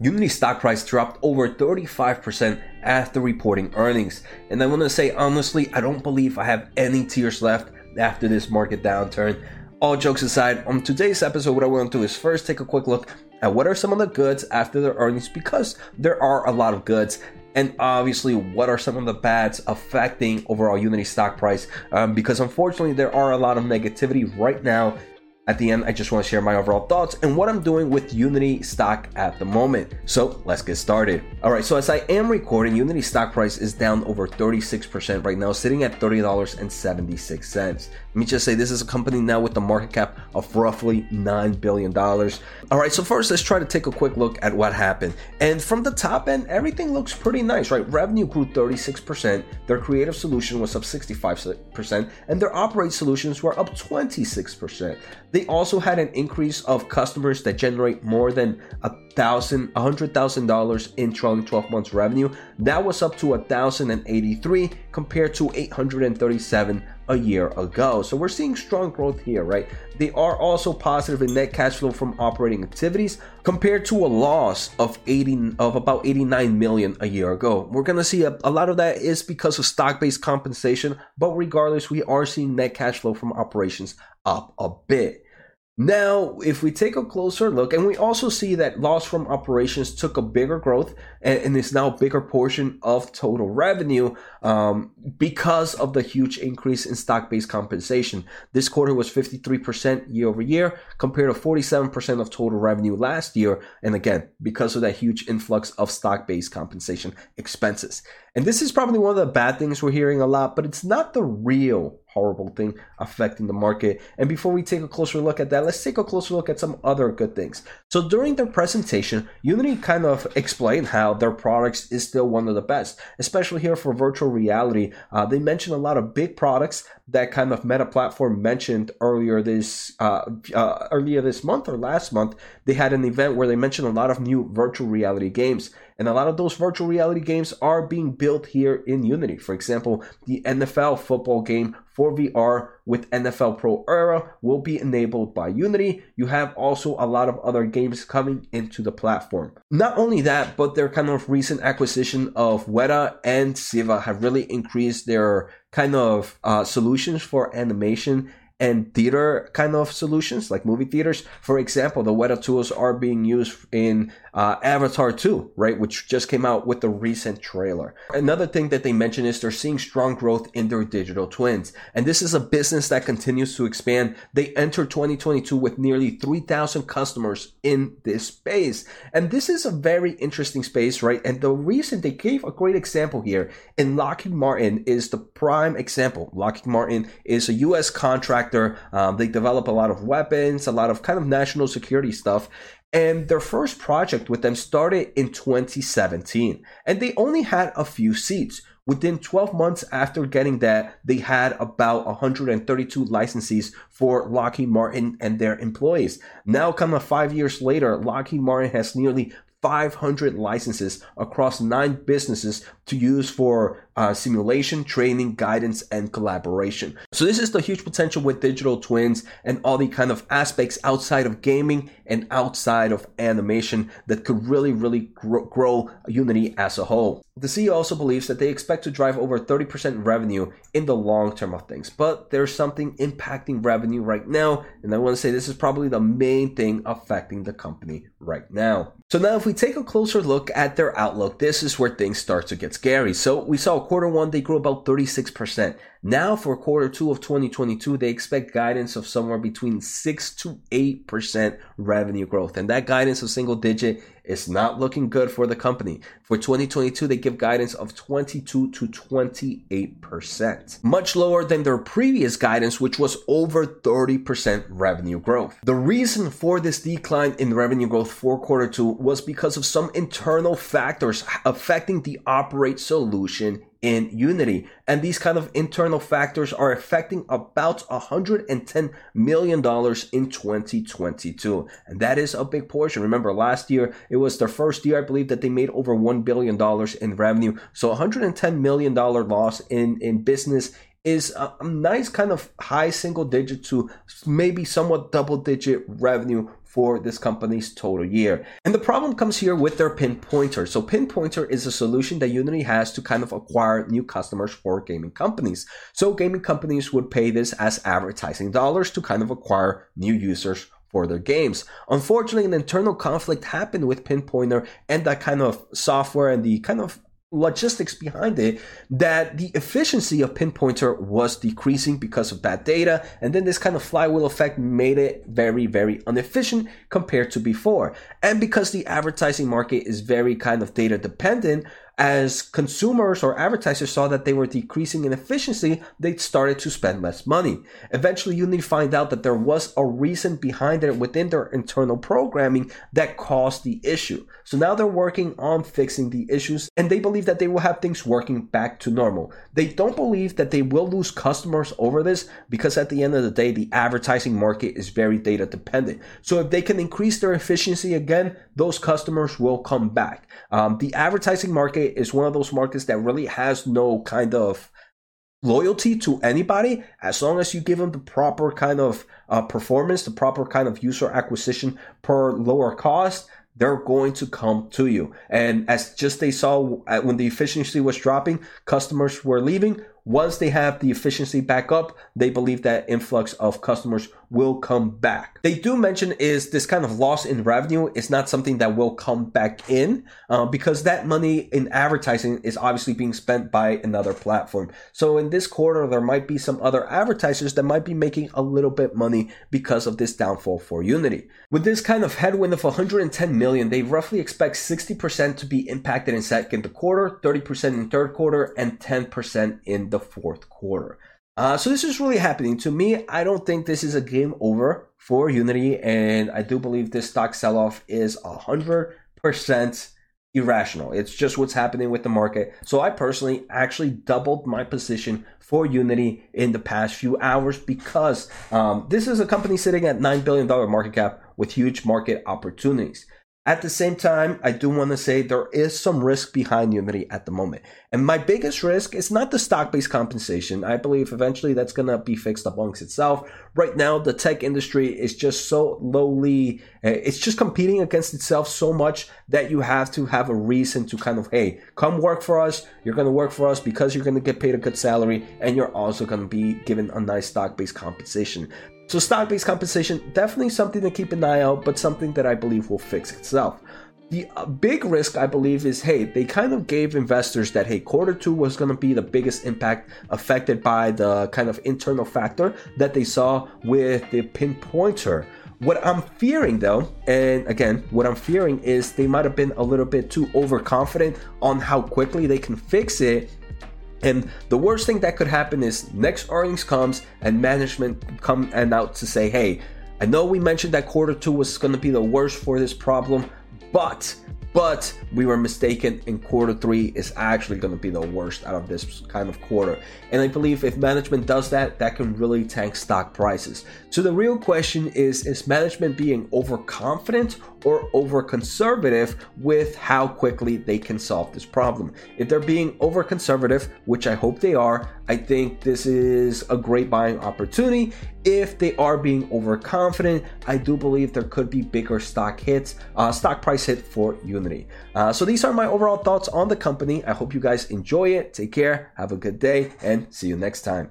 Unity stock price dropped over 35% after reporting earnings. And I want to say honestly, I don't believe I have any tears left after this market downturn. All jokes aside, on today's episode, what I want to do is first take a quick look at what are some of the goods after their earnings because there are a lot of goods and obviously what are some of the bads affecting overall unity stock price um, because unfortunately there are a lot of negativity right now at the end, I just want to share my overall thoughts and what I'm doing with Unity stock at the moment. So let's get started. All right, so as I am recording, Unity stock price is down over 36% right now, sitting at $30.76. Let me just say this is a company now with a market cap of roughly $9 billion. All right, so first let's try to take a quick look at what happened. And from the top end, everything looks pretty nice, right? Revenue grew 36%, their creative solution was up 65%, and their operate solutions were up 26%. They also had an increase of customers that generate more than a thousand, a hundred thousand dollars in trailing 12 months revenue. That was up to a thousand and eighty-three compared to 837 a year ago. So we're seeing strong growth here, right? They are also positive in net cash flow from operating activities compared to a loss of 80 of about 89 million a year ago. We're to see a, a lot of that is because of stock-based compensation, but regardless, we are seeing net cash flow from operations up a bit. Now, if we take a closer look, and we also see that loss from operations took a bigger growth and, and is now a bigger portion of total revenue um, because of the huge increase in stock based compensation. This quarter was 53% year over year compared to 47% of total revenue last year. And again, because of that huge influx of stock based compensation expenses. And this is probably one of the bad things we're hearing a lot, but it's not the real horrible thing affecting the market. And before we take a closer look at that, let's take a closer look at some other good things. So during their presentation, Unity kind of explained how their products is still one of the best, especially here for virtual reality. Uh, they mentioned a lot of big products that kind of Meta platform mentioned earlier this uh, uh, earlier this month or last month. They had an event where they mentioned a lot of new virtual reality games. And a lot of those virtual reality games are being built here in Unity. For example, the NFL football game for VR with NFL Pro Era will be enabled by Unity. You have also a lot of other games coming into the platform. Not only that, but their kind of recent acquisition of Weta and Ziva have really increased their kind of uh, solutions for animation and theater kind of solutions like movie theaters. For example, the Weta tools are being used in uh, Avatar 2, right, which just came out with the recent trailer. Another thing that they mention is they're seeing strong growth in their digital twins. And this is a business that continues to expand. They entered 2022 with nearly 3,000 customers in this space. And this is a very interesting space, right? And the reason they gave a great example here in Lockheed Martin is the prime example. Lockheed Martin is a U.S. contractor. Um, they develop a lot of weapons, a lot of kind of national security stuff. And their first project with them started in 2017, and they only had a few seats. Within 12 months after getting that, they had about 132 licenses for Lockheed Martin and their employees. Now, of five years later, Lockheed Martin has nearly 500 licenses across nine businesses to use for uh, simulation, training, guidance, and collaboration. So this is the huge potential with digital twins and all the kind of aspects outside of gaming and outside of animation that could really, really grow, grow Unity as a whole. The CEO also believes that they expect to drive over 30% revenue in the long term of things, but there's something impacting revenue right now, and I want to say this is probably the main thing affecting the company right now. So now if we take a closer look at their outlook, this is where things start to get scary. So we saw quarter one, they grew about 36%. Now for quarter two of 2022, they expect guidance of somewhere between 6 to 8% revenue growth. And that guidance of single digit is not looking good for the company. For 2022, they give guidance of 22 to 28%, much lower than their previous guidance, which was over 30% revenue growth. The reason for this decline in revenue growth for quarter two was because of some internal factors affecting the operate solution in Unity. And these kind of internal factors are affecting about $110 million in 2022. And that is a big portion. Remember, last year, it was their first year, I believe, that they made over $1 billion in revenue. So $110 million loss in, in business is a, nice kind of high single digit to maybe somewhat double digit revenue for this company's total year. And the problem comes here with their pinpointer. So pinpointer is a solution that Unity has to kind of acquire new customers for gaming companies. So gaming companies would pay this as advertising dollars to kind of acquire new users for their games. Unfortunately, an internal conflict happened with Pinpointer and that kind of software and the kind of logistics behind it that the efficiency of pinpointer was decreasing because of bad data and then this kind of flywheel effect made it very very inefficient compared to before. And because the advertising market is very kind of data dependent as consumers or advertisers saw that they were decreasing in efficiency, they started to spend less money. Eventually, you need to find out that there was a reason behind it within their internal programming that caused the issue. So now they're working on fixing the issues and they believe that they will have things working back to normal. They don't believe that they will lose customers over this because at the end of the day, the advertising market is very data dependent. So if they can increase their efficiency again, those customers will come back. Um, the advertising market is one of those markets that really has no kind of loyalty to anybody as long as you give them the proper kind of uh, performance, the proper kind of user acquisition per lower cost. They're going to come to you. And as just they saw when the efficiency was dropping, customers were leaving. Once they have the efficiency back up, they believe that influx of customers will come back. They do mention is this kind of loss in revenue is not something that will come back in uh, because that money in advertising is obviously being spent by another platform. So in this quarter, there might be some other advertisers that might be making a little bit money because of this downfall for Unity. With this kind of headwind of 110 million, they roughly expect 60% to be impacted in second quarter, 30% in third quarter, and 10% in the the fourth quarter. Uh, so this is really happening. To me, I don't think this is a game over for Unity, and I do believe this stock sell-off is hundred percent irrational. It's just what's happening with the market. So I personally actually doubled my position for Unity in the past few hours because um, this is a company sitting at nine billion dollar market cap with huge market opportunities. At the same time, I do want to say there is some risk behind Unity at the moment. And my biggest risk is not the stock based compensation. I believe eventually that's going to be fixed amongst itself. Right now, the tech industry is just so lowly, eh, it's just competing against itself so much that you have to have a reason to kind of, hey, come work for us. You're going to work for us because you're going to get paid a good salary and you're also going to be given a nice stock based compensation. So stock-based compensation, definitely something to keep an eye out, but something that I believe will fix itself. The uh, big risk, I believe, is hey, they kind of gave investors that hey, quarter two was going to be the biggest impact affected by the kind of internal factor that they saw with the pinpointer. What I'm fearing though, and again, what I'm fearing is they might have been a little bit too overconfident on how quickly they can fix it and the worst thing that could happen is next earnings comes and management come and out to say, hey, I know we mentioned that quarter two was going to be the worst for this problem, but but we were mistaken and quarter three is actually going to be the worst out of this kind of quarter. And i believe if management does that that can really tank stock prices. So the real question is is management being overconfident or over conservative with how quickly they can solve this problem. If they're being over conservative which i hope they are i think this is a great buying opportunity. If they are being overconfident i do believe there could be bigger stock hits uh, stock price hit for unity. Uh, so these are my overall thoughts on the company. I hope you guys enjoy it. Take care. Have a good day and see you next time